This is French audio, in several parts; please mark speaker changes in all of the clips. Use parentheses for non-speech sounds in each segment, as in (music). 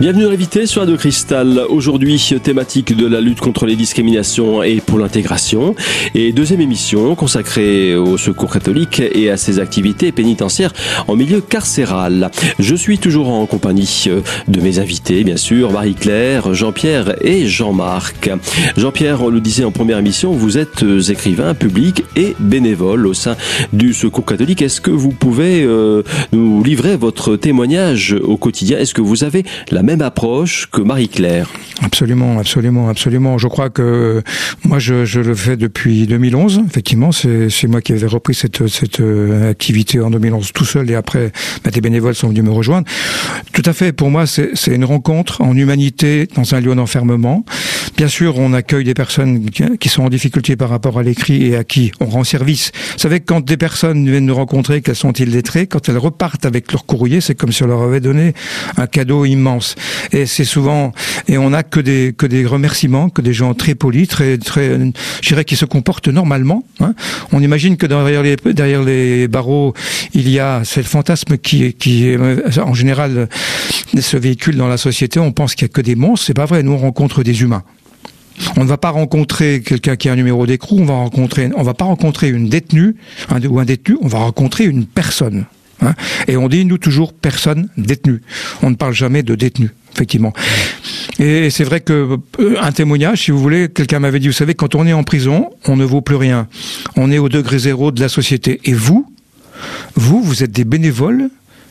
Speaker 1: Bienvenue dans l'invité sur Radio Cristal. Aujourd'hui, thématique de la lutte contre les discriminations et pour l'intégration. Et deuxième émission consacrée au secours catholique et à ses activités pénitentiaires en milieu carcéral. Je suis toujours en compagnie de mes invités, bien sûr, Marie-Claire, Jean-Pierre et Jean-Marc. Jean-Pierre, on le disait en première émission, vous êtes écrivain public et bénévole au sein du secours catholique. Est-ce que vous pouvez euh, nous livrer votre témoignage au quotidien? Est-ce que vous avez la même approche que Marie-Claire.
Speaker 2: Absolument, absolument, absolument. Je crois que moi, je, le fais depuis 2011. Effectivement, c'est moi qui avais repris cette, euh, activité en 2011 tout seul et après, bah, des bénévoles sont venus me rejoindre. Tout à fait. Pour moi, c'est une rencontre en humanité dans un lieu d'enfermement. Bien sûr, on accueille des personnes qui sont en difficulté par rapport à l'écrit et à qui on rend service. Vous savez quand des personnes viennent nous rencontrer, qu'elles sont illettrées, quand elles repartent avec leur courrier, c'est comme si on leur avait donné un cadeau immense. Et c'est souvent, et on n'a que des que des remerciements, que des gens très polis, très très, je dirais, qui se comportent normalement. Hein. On imagine que derrière les derrière les barreaux, il y a c'est le fantasme qui qui en général se véhicule dans la société. On pense qu'il y a que des monstres. C'est pas vrai. Nous on rencontre des humains. On ne va pas rencontrer quelqu'un qui a un numéro d'écrou, on va rencontrer, on va pas rencontrer une détenue ou un détenu, on va rencontrer une personne. Hein. Et on dit, nous, toujours personne détenue. On ne parle jamais de détenu, effectivement. Et c'est vrai que euh, un témoignage, si vous voulez, quelqu'un m'avait dit, vous savez, quand on est en prison, on ne vaut plus rien. On est au degré zéro de la société. Et vous, vous, vous êtes des bénévoles,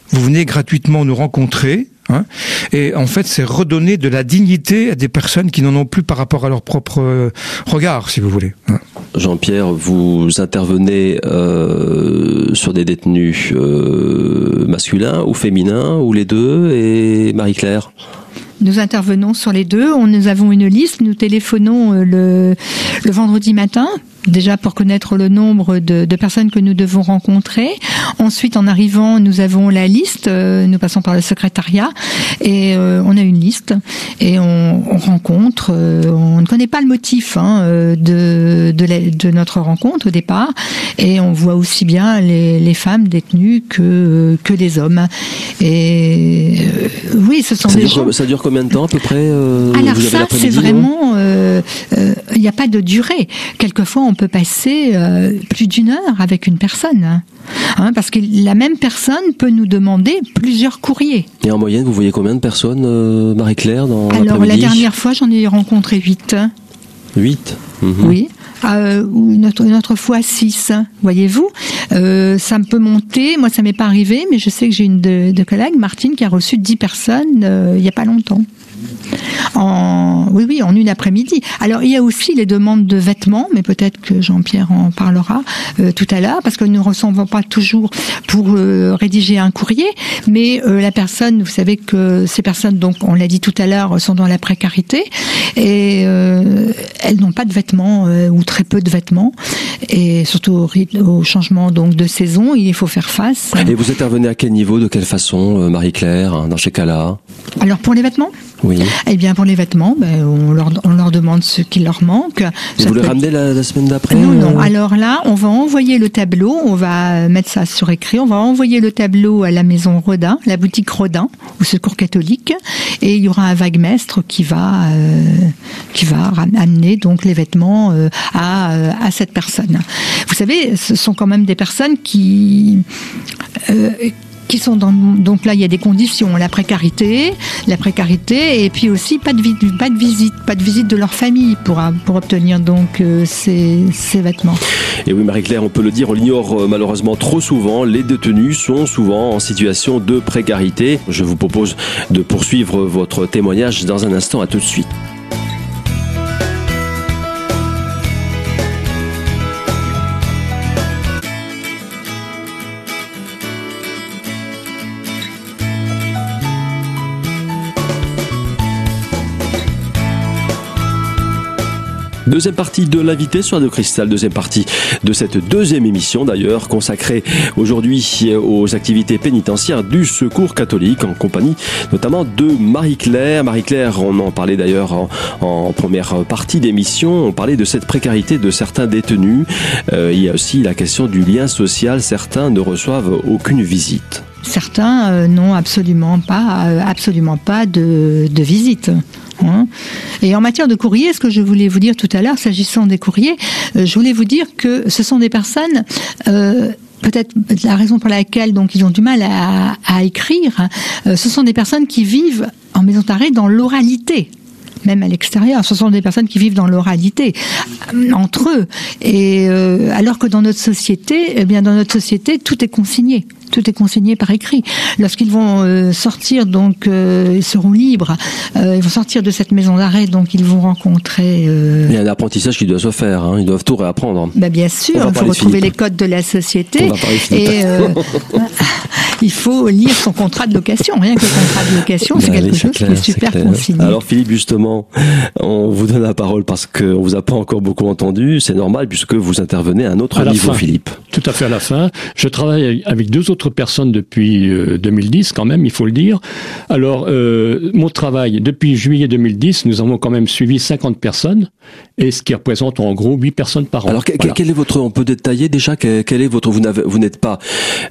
Speaker 2: vous venez gratuitement nous rencontrer, Hein et en fait, c'est redonner de la dignité à des personnes qui n'en ont plus par rapport à leur propre euh, regard, si vous voulez. Hein.
Speaker 1: Jean-Pierre, vous intervenez euh, sur des détenus euh, masculins ou féminins, ou les deux, et Marie-Claire?
Speaker 3: Nous intervenons sur les deux. Nous avons une liste. Nous téléphonons euh, le vendredi matin déjà pour connaître le nombre de, de, personnes que nous devons rencontrer. Ensuite, en arrivant, nous avons la liste. Euh, nous passons par le secrétariat et euh, on a une liste et on, on rencontre. Euh, on ne connaît pas le motif hein, de, de, de, notre rencontre au départ et on voit aussi bien les, les femmes détenues que que les hommes. Et oui, ce sont
Speaker 1: ça
Speaker 3: des
Speaker 1: dure,
Speaker 3: gens...
Speaker 1: Ça dure combien de temps à peu près
Speaker 3: Alors ça, c'est vraiment. Il n'y a pas de durée. Quelquefois, on peut passer euh, plus d'une heure avec une personne. Hein, parce que la même personne peut nous demander plusieurs courriers.
Speaker 1: Et en moyenne, vous voyez combien de personnes, euh, Marie-Claire, dans
Speaker 3: Alors, la dernière fois, j'en ai rencontré huit.
Speaker 1: Huit
Speaker 3: mmh. Oui. Euh, une, autre, une autre fois 6, voyez-vous. Euh, ça peut monter, moi ça m'est pas arrivé, mais je sais que j'ai une de, de, collègues, Martine, qui a reçu 10 personnes euh, il y a pas longtemps. En, oui, oui, en une après-midi. Alors, il y a aussi les demandes de vêtements, mais peut-être que Jean-Pierre en parlera euh, tout à l'heure, parce que nous ne recevons pas toujours pour euh, rédiger un courrier, mais euh, la personne, vous savez que ces personnes, donc, on l'a dit tout à l'heure, sont dans la précarité et elles n'ont pas de vêtements ou très peu de vêtements, et surtout au, au, changement donc de saison, il faut faire face.
Speaker 1: Et vous intervenez à quel niveau, de quelle façon, Marie-Claire, hein, dans ces cas-là?
Speaker 3: Alors, pour les vêtements?
Speaker 1: Oui.
Speaker 3: Eh bien, pour les vêtements, ben, on, leur, on leur demande ce qui leur manque.
Speaker 1: Et vous les ramenez la, la, semaine d'après
Speaker 3: Non, non. Alors là, on va envoyer le tableau, on va mettre ça sur écrit, on va envoyer le tableau à la maison Rodin, la boutique Rodin, au Secours catholique, et il y aura un vague-mestre qui va euh, qui va amener donc les vêtements euh, à, à cette personne. Vous savez, ce sont quand même des personnes qui euh, qui sont donc là il y a des conditions la précarité la précarité et puis aussi pas de visite pas de visite de leur famille pour pour obtenir donc euh, ces, ces vêtements.
Speaker 1: Et oui Marie-Claire on peut le dire on l'ignore euh, malheureusement trop souvent. Les détenus sont souvent en situation de précarité. Je vous propose de poursuivre votre témoignage dans un instant. À tout de suite Deuxième partie de l'invité sur Radio Cristal, deuxième partie de cette deuxième émission d'ailleurs, consacrée aujourd'hui aux activités pénitentiaires du Secours catholique en compagnie notamment de Marie-Claire. Marie-Claire, on en parlait d'ailleurs en, première partie d'émission, on parlait de cette précarité de certains détenus. Euh, il y a aussi la question du lien social, certains ne reçoivent aucune visite.
Speaker 3: certains n'ont absolument pas, absolument pas de, de visite. Hein. Et en matière de courrier, ce que je voulais vous dire tout à l'heure, s'agissant des courriers, je voulais vous dire que ce sont des personnes peut-être la raison pour laquelle donc ils ont du mal à, écrire, ce sont des personnes qui vivent en maison d'arrêt dans l'oralité même à l'extérieur. Ce sont des personnes qui vivent dans l'oralité euh, entre eux. Et euh, alors que dans notre société, eh dans notre société, tout est consigné tout est consigné par écrit. Lorsqu'ils vont euh, sortir, donc ils seront libres. ils vont sortir de cette maison d'arrêt, donc ils vont rencontrer.
Speaker 1: Il y a un apprentissage qui doit se faire. Hein. Ils doivent tout réapprendre.
Speaker 3: Bah, bien sûr, il faut retrouver les codes de la société. et (laughs) il faut lire son contrat de location. Rien que le contrat de location, c'est bah quelque chose qui est super consigné.
Speaker 1: Alors Philippe, justement, on vous donne la parole parce qu'on vous a pas encore beaucoup entendu. C'est normal puisque vous intervenez à un autre niveau, Philippe.
Speaker 4: Tout à fait à la fin. Je travaille avec deux autres personnes depuis 2010, euh, quand même, il faut le dire. Alors, euh, mon travail, depuis juillet 2010, nous avons quand même suivi 50 personnes, et ce qui représente en gros 8 personnes par an.
Speaker 1: Alors, quel est votre, on peut détailler déjà, quel est votre, vous n'êtes pas,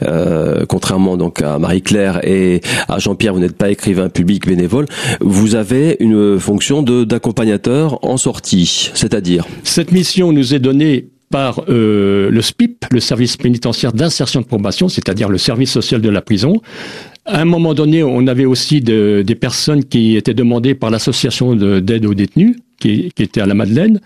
Speaker 1: euh, contrairement donc à Marie-Claire et à Jean-Pierre, vous n'êtes pas écrivain public bénévole, vous avez une fonction de d'accompagnateur en sortie, c'est-à-dire?
Speaker 4: Cette mission nous est donnée par euh, le SPIP, le service pénitentiaire d'insertion de probation, c'est-à-dire le service social de la prison. À un moment donné, on avait aussi de, des personnes qui étaient demandées par l'association d'aide aux détenus qui, qui, était à la Madeleine.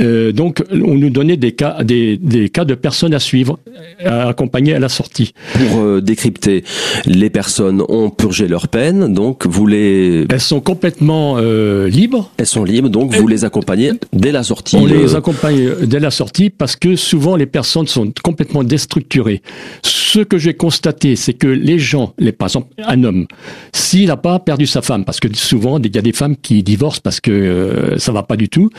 Speaker 4: Euh, donc, on nous donnait des cas, des, des, cas de personnes à suivre, à accompagner à la sortie.
Speaker 1: Pour euh, décrypter, les personnes ont purgé leur peine, donc vous les...
Speaker 4: Elles sont complètement euh, libres.
Speaker 1: Elles sont libres, donc vous les accompagnez dès la sortie.
Speaker 4: On les accompagne dès la sortie parce que souvent les personnes sont complètement déstructurées. Ce que j'ai constaté, c'est que les gens, les, par exemple un homme, s'il n'a pas perdu sa femme, parce que souvent il y a des femmes qui divorcent parce que euh, ça va pas du tout.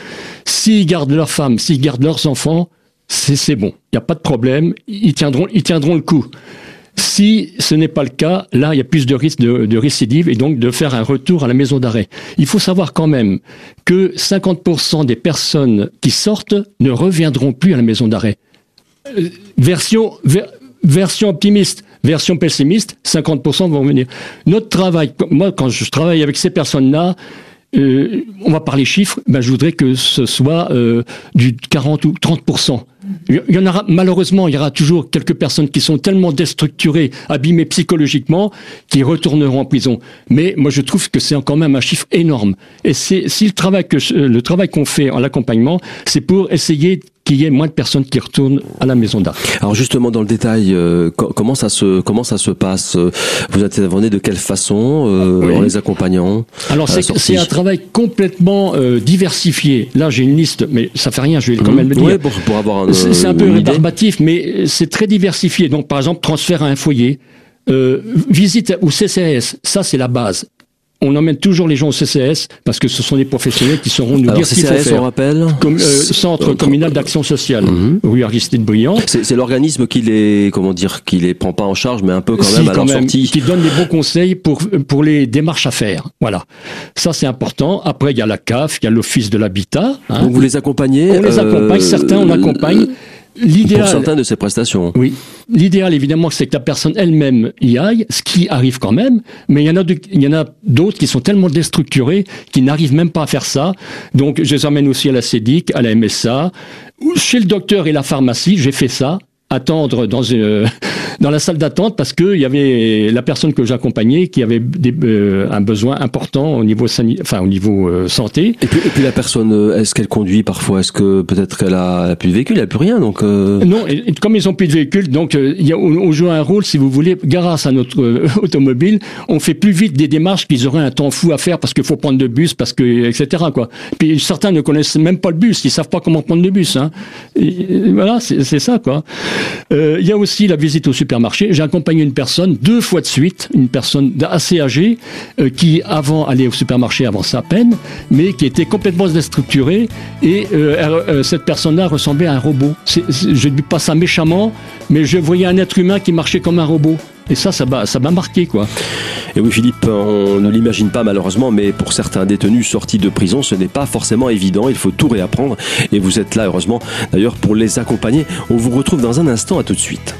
Speaker 4: S'ils gardent leur femme, s'ils gardent leurs enfants, c'est bon. Il n'y a pas de problème. Ils tiendront, ils tiendront le coup. Si ce n'est pas le cas, là, il y a plus de risque de, récidive et donc de faire un retour à la maison d'arrêt. Il faut savoir quand même que 50% des personnes qui sortent ne reviendront plus à la maison d'arrêt. Euh, version, version optimiste, version pessimiste, 50% vont revenir. Notre travail, moi, quand je travaille avec ces personnes-là, euh, on va parler chiffres, ben, je voudrais que ce soit euh, du 40 ou 30 il y en aura malheureusement, il y aura toujours quelques personnes qui sont tellement déstructurées, abîmées psychologiquement, qui retourneront en prison. Mais moi, je trouve que c'est quand même un chiffre énorme. Et c'est si le travail que le travail qu'on fait en l'accompagnement, c'est pour essayer qu'il y ait moins de personnes qui retournent à la maison d'arrêt.
Speaker 1: Alors justement dans le détail, euh, comment ça se comment ça se passe Vous intervenez de quelle façon euh, en les accompagnant?
Speaker 4: Alors c'est un travail complètement euh, diversifié. Là j'ai une liste, mais ça fait rien, je vais quand mmh. même le dire.
Speaker 1: Oui, pour, pour avoir un,
Speaker 4: c'est un peu rébarbatif, mais c'est très diversifié. Donc par exemple transfert à un foyer. visite au CCS, ça c'est la base on emmène toujours les gens au CCS parce que ce sont des professionnels qui sauront nous dire ce qu'il faut faire.
Speaker 1: On rappelle
Speaker 4: Comme, euh, Centre euh, communal d'action sociale, mm rue Aristide Briand.
Speaker 1: C'est l'organisme qui les comment dire qui les prend pas en charge, mais un peu quand même à leur sortie.
Speaker 4: Qui donne des bons conseils pour pour les démarches à faire. Voilà, ça c'est important. Après il y a la CAF, il y a l'office de l'habitat.
Speaker 1: Hein. Donc vous les accompagnez
Speaker 4: On les accompagne. Euh, certains on accompagne.
Speaker 1: L'idéal, pour certains de ces prestations.
Speaker 4: Oui. L'idéal, évidemment, c'est que la personne elle-même y aille, ce qui arrive quand même, mais il y en a, il y en a d'autres qui sont tellement déstructurés qu'ils n'arrivent même pas à faire ça. Donc, je les emmène aussi à la CEDIC, à la MSA, chez le docteur et la pharmacie, j'ai fait ça attendre dans une, dans la salle d'attente parce que il y avait la personne que j'accompagnais qui avait des, euh, un besoin important au niveau enfin au niveau euh, santé.
Speaker 1: Et puis, et puis la personne, euh, est-ce qu'elle conduit parfois? Est-ce que peut-être qu'elle a, plus de véhicule, elle a plus rien donc
Speaker 4: Non, et, comme ils ont plus de véhicule, donc il y a, on, joue un rôle, si vous voulez, grâce à notre (laughs) automobile, on fait plus vite des démarches qu'ils auraient un temps fou à faire parce qu'il faut prendre le bus, parce que etc. Quoi. Puis certains ne connaissent même pas le bus, ils savent pas comment prendre le bus. Hein. voilà, c'est ça quoi. Il y a aussi la visite au J'ai accompagné une personne deux fois de suite, une personne assez âgée, euh, qui avant allait au supermarché avant sa peine, mais qui était complètement déstructurée. Et euh, euh, cette personne-là ressemblait à un robot. je ne dis pas ça méchamment, mais je voyais un être humain qui marchait comme un robot. Et ça, ça m'a marqué, quoi.
Speaker 1: Et oui, Philippe, on ne l'imagine pas malheureusement, mais pour certains détenus sortis de prison, ce n'est pas forcément évident. Il faut tout réapprendre. Et vous êtes là, heureusement, d'ailleurs, pour les accompagner. On vous retrouve dans un instant. À tout de suite.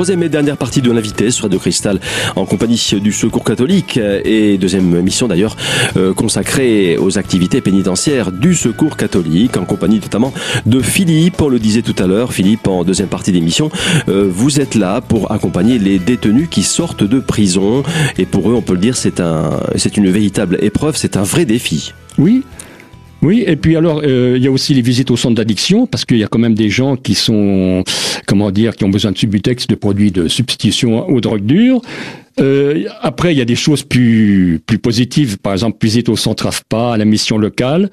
Speaker 1: Troisième et dernière partie de l'invité sur de Cristal en compagnie du Secours catholique et deuxième émission d'ailleurs euh, consacrée aux activités pénitentiaires du Secours catholique en compagnie notamment de Philippe. On le disait tout à l'heure, Philippe, en deuxième partie d'émission, euh, vous êtes là pour accompagner les détenus qui sortent de prison et pour eux, on peut le dire, c'est un, c'est une véritable épreuve, c'est un vrai défi.
Speaker 4: Oui, oui, et puis alors, euh, il y a aussi les visites au centre d'addiction, parce qu'il y a quand même des gens qui sont, comment dire, qui ont besoin de Subutex, de produits de substitution aux drogues dures. Euh, après, il y a des choses plus, positives, par exemple, visite au centre AFPA, à la mission locale.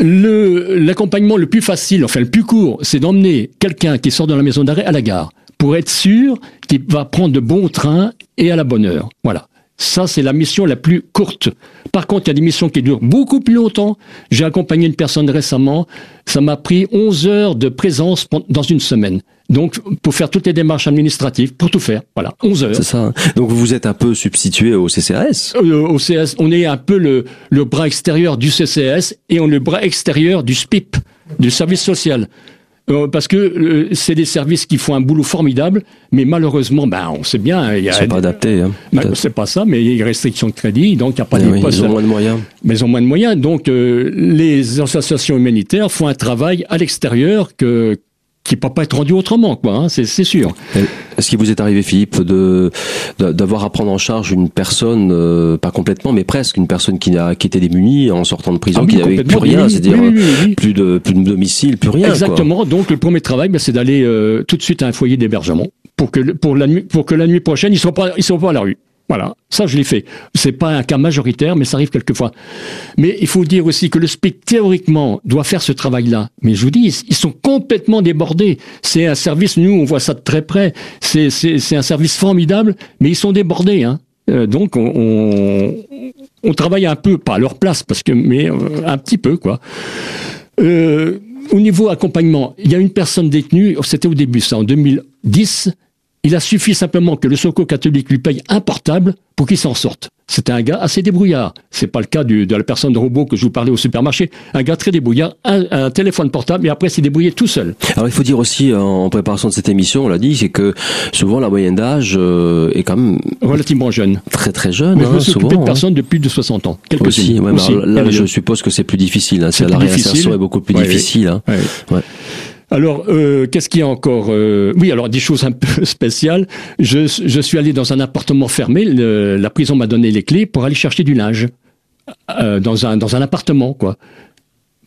Speaker 4: Le, l'accompagnement le plus facile, enfin le plus court, c'est d'emmener quelqu'un qui sort de la maison d'arrêt à la gare, pour être sûr qu'il va prendre de bons trains et à la bonne heure. Voilà. Ça, c'est la mission la plus courte. Par contre, il y a des missions qui durent beaucoup plus longtemps. J'ai accompagné une personne récemment. Ça m'a pris 11 heures de présence dans une semaine. Donc, pour faire toutes les démarches administratives, pour tout faire. Voilà, 11 heures.
Speaker 1: C'est ça. Donc, vous êtes un peu substitué au CCAS
Speaker 4: euh, Au CS, on est un peu le, le bras extérieur du CCAS et on est le bras extérieur du SPIP, du service social. Euh, parce que euh, c'est des services qui font un boulot formidable, mais malheureusement, ben, on sait bien.
Speaker 1: Il y a, ils sont pas adaptés. Hein,
Speaker 4: ben, c'est pas ça, mais il y a des restrictions de crédit, donc il n'y a pas de
Speaker 1: postes. Ils ont moins de moyens.
Speaker 4: Mais ils ont moins de moyens. Donc, euh, les associations humanitaires font un travail à l'extérieur que qui peut pas être rendu autrement, quoi. Hein, c'est sûr.
Speaker 1: Est-ce qu'il vous est arrivé, Philippe, de d'avoir à prendre en charge une personne, euh, pas complètement, mais presque une personne qui a qui était démunie en sortant de prison, ah qui n'avait plus rien, c'est-à-dire plus de plus de domicile, plus rien.
Speaker 4: Exactement. Donc le premier travail, ben, c'est d'aller euh, tout de suite à un foyer d'hébergement pour que pour la nuit pour que la nuit prochaine ils soient pas ils soient pas à la rue. Voilà, ça je l'ai fait. C'est pas un cas majoritaire, mais ça arrive quelquefois. Mais il faut dire aussi que le SPIC théoriquement doit faire ce travail-là. Mais je vous dis, ils sont complètement débordés. C'est un service, nous on voit ça de très près. C'est un service formidable, mais ils sont débordés. Hein. Euh, donc on, on, on, travaille un peu, pas à leur place, parce que mais euh, un petit peu quoi. Euh, au niveau accompagnement, il y a une personne détenue, c'était au début ça, en 2010, il a suffi simplement que le Soco catholique lui paye un portable pour qu'il s'en sorte. C'était un gars assez débrouillard. C'est pas le cas du, de la personne de robot que je vous parlais au supermarché. Un gars très débrouillard, un, téléphone portable, et après s'est débrouillé tout seul.
Speaker 1: Alors il faut dire aussi en préparation de cette émission, on l'a dit, c'est que souvent la moyenne d'âge euh, est quand même
Speaker 4: relativement jeune,
Speaker 1: très très jeune.
Speaker 4: Mais je me hein, suis occupé de hein. personnes de plus de 60 ans.
Speaker 1: Quelques aussi, ouais, là, je suppose que c'est plus difficile. Hein, c'est la réinsertion est beaucoup plus difficile. Hein. Ouais.
Speaker 4: Alors, euh, qu'est-ce qu'il y a encore euh, Oui, alors des choses un (laughs) peu spéciales. Je, je suis allé dans un appartement fermé. la prison m'a donné les clés pour aller chercher du linge euh, dans un dans un appartement, quoi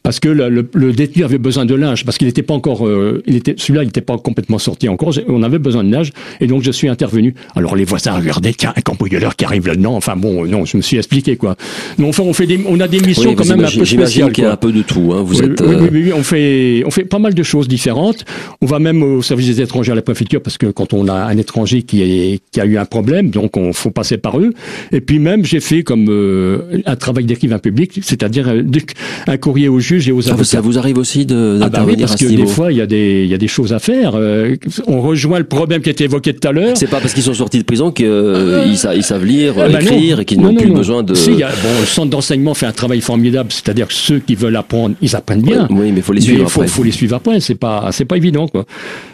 Speaker 4: parce que le, le, détenu avait besoin de linge, parce qu'il n'était pas encore, euh, il était, celui-là, il n'était pas complètement sorti encore. On avait besoin de linge, et donc je suis intervenu. Alors les voisins regardaient, tiens, un cambrioleur qui arrive là-dedans. Enfin bon, non, je me suis expliqué quoi. Donc enfin, on fait des, on a des missions quand même un peu spéciales.
Speaker 1: qu'il y a un peu de tout. Hein. Vous
Speaker 4: oui,
Speaker 1: êtes.
Speaker 4: Oui, oui, oui, on fait, on fait pas mal de choses différentes. On va même au service des étrangers à la préfecture, parce que quand on a un étranger qui, est, qui a eu un problème, donc on faut passer par eux. Et puis même, j'ai fait comme euh, un travail d'écrivain public, c'est-à-dire euh, un courrier aux juges et aux avocats
Speaker 1: arrive aussi de
Speaker 4: ah bah oui, parce que des fois il y a des il y a des choses à faire. Euh, on rejoint le problème qui a été évoqué tout à l'heure.
Speaker 1: C'est pas parce qu'ils sont sortis de prison qu'ils euh, ils savent lire, ah bah écrire et qu'ils n'ont plus besoin de.
Speaker 4: Si, y a, bon, le centre d'enseignement fait un travail formidable, c'est-à-dire que ceux qui veulent apprendre, ils apprennent bien.
Speaker 1: Oui, mais faut les suivre.
Speaker 4: Il
Speaker 1: faut,
Speaker 4: faut, les suivre après. C'est pas c'est pas évident quoi.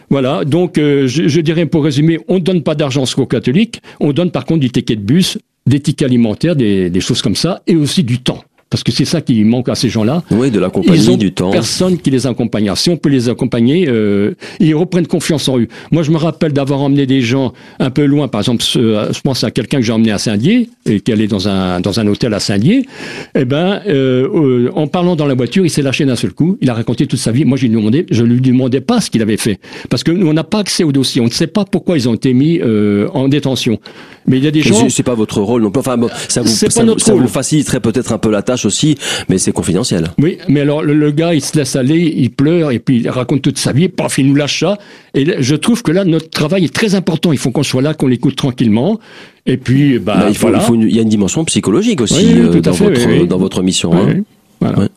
Speaker 4: Voilà, donc euh, je, je, dirais pour résumer, on ne donne pas d'argent aux catholiques, on donne par contre du ticket de bus, des tickets alimentaires, des, des choses comme ça, et aussi du temps parce que c'est ça qui manque à ces gens-là.
Speaker 1: Oui, de la compagnie, du temps.
Speaker 4: Personne qui les accompagne. si on peut les accompagner, euh, ils reprennent confiance en eux. Moi, je me rappelle d'avoir emmené des gens un peu loin. Par exemple, je pense à quelqu'un que j'ai emmené à Saint-Dié et qui allait dans un dans un hôtel à Saint-Dié. Eh ben, euh, euh, en parlant dans la voiture, il s'est lâché d'un seul coup. Il a raconté toute sa vie. Moi, je lui demandais, je lui demandais pas ce qu'il avait fait, parce que nous, on n'a pas accès au dossier. On ne sait pas pourquoi ils ont été mis euh, en détention. Mais il y a des gens.
Speaker 1: C'est pas votre rôle non plus. Enfin, bon, ça vous ça, ça vous faciliterait peut-être un peu la tâche aussi, mais c'est confidentiel.
Speaker 4: Oui, mais alors le, gars, il se laisse aller, il pleure et puis il raconte toute sa vie, paf, il nous lâche ça. Et je trouve que là, notre travail est très important. Il faut qu'on soit là, qu'on l'écoute tranquillement. Et puis, bah, bah
Speaker 1: il, faut,
Speaker 4: voilà.
Speaker 1: il, y a une dimension psychologique aussi euh, dans, votre, dans votre mission. Hein.
Speaker 4: Voilà.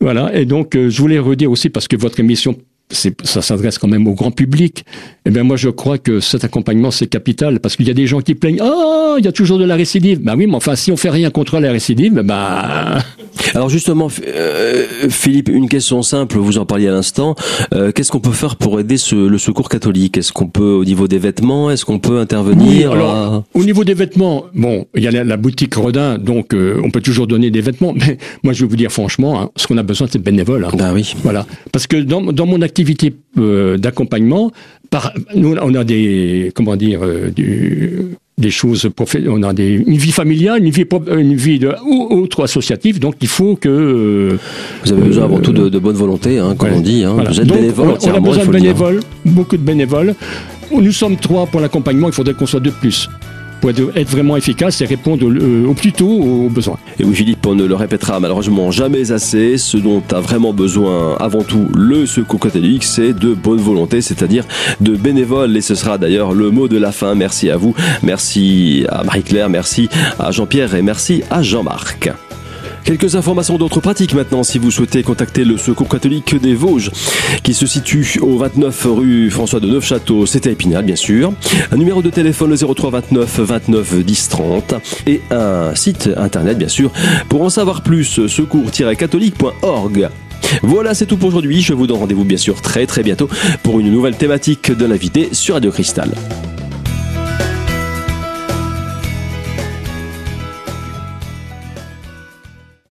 Speaker 4: Voilà. Et donc, euh, je voulais redire aussi parce que votre émission ça s'adresse quand même au grand public. Eh bien, moi, je crois que cet accompagnement, c'est capital, parce qu'il y a des gens qui plaignent, oh, il y a toujours de la récidive. Ben oui, mais enfin, si on fait rien contre la récidive, ben...
Speaker 1: Alors justement, euh, Philippe, une question simple, vous en parliez à l'instant. Euh, qu'est-ce qu'on peut faire pour aider ce, le secours catholique? Est-ce qu'on peut, au niveau des vêtements, est-ce qu'on peut intervenir
Speaker 4: alors, Au niveau des vêtements, bon, il y a la, boutique Rodin, donc euh, on peut toujours donner des vêtements, (laughs) mais moi je vais vous dire franchement, hein, ce qu'on a besoin, c'est bénévole. Hein.
Speaker 1: Ben oui.
Speaker 4: Voilà. Parce que dans, dans mon activité d'accompagnement, par, nous, on a des, comment dire, du des choses on a des, une vie familiale, une vie, une vie de, ou autre associative, donc il faut que... Euh,
Speaker 1: vous avez besoin avant tout de, bonne volonté, hein, comme on dit. Hein. Vous êtes bénévole.
Speaker 4: On, a besoin de bénévoles, beaucoup de bénévoles. Nous sommes trois pour l'accompagnement, il faudrait qu'on soit deux de plus pour être vraiment efficace et répondre euh, au plus tôt aux besoins.
Speaker 1: Et oui, Philippe, on ne le répétera malheureusement jamais assez. Ce dont a vraiment besoin avant tout le secours catholique, c'est de bonne volonté, c'est-à-dire de bénévoles. Et ce sera d'ailleurs le mot de la fin. Merci à vous, merci à Marie-Claire, merci à Jean-Pierre et merci à Jean-Marc. Quelques informations d'autres pratiques maintenant si vous souhaitez contacter le Secours catholique des Vosges qui se situe au 29 rue François de Neufchâteau, à Épinal bien sûr. Un numéro de téléphone le 03 29 29 10 30 et un site internet bien sûr pour en savoir plus secours-catholique.org. Voilà, c'est tout pour aujourd'hui. Je vous donne rendez-vous bien sûr très très bientôt pour une nouvelle thématique de l'invité sur Radio Cristal.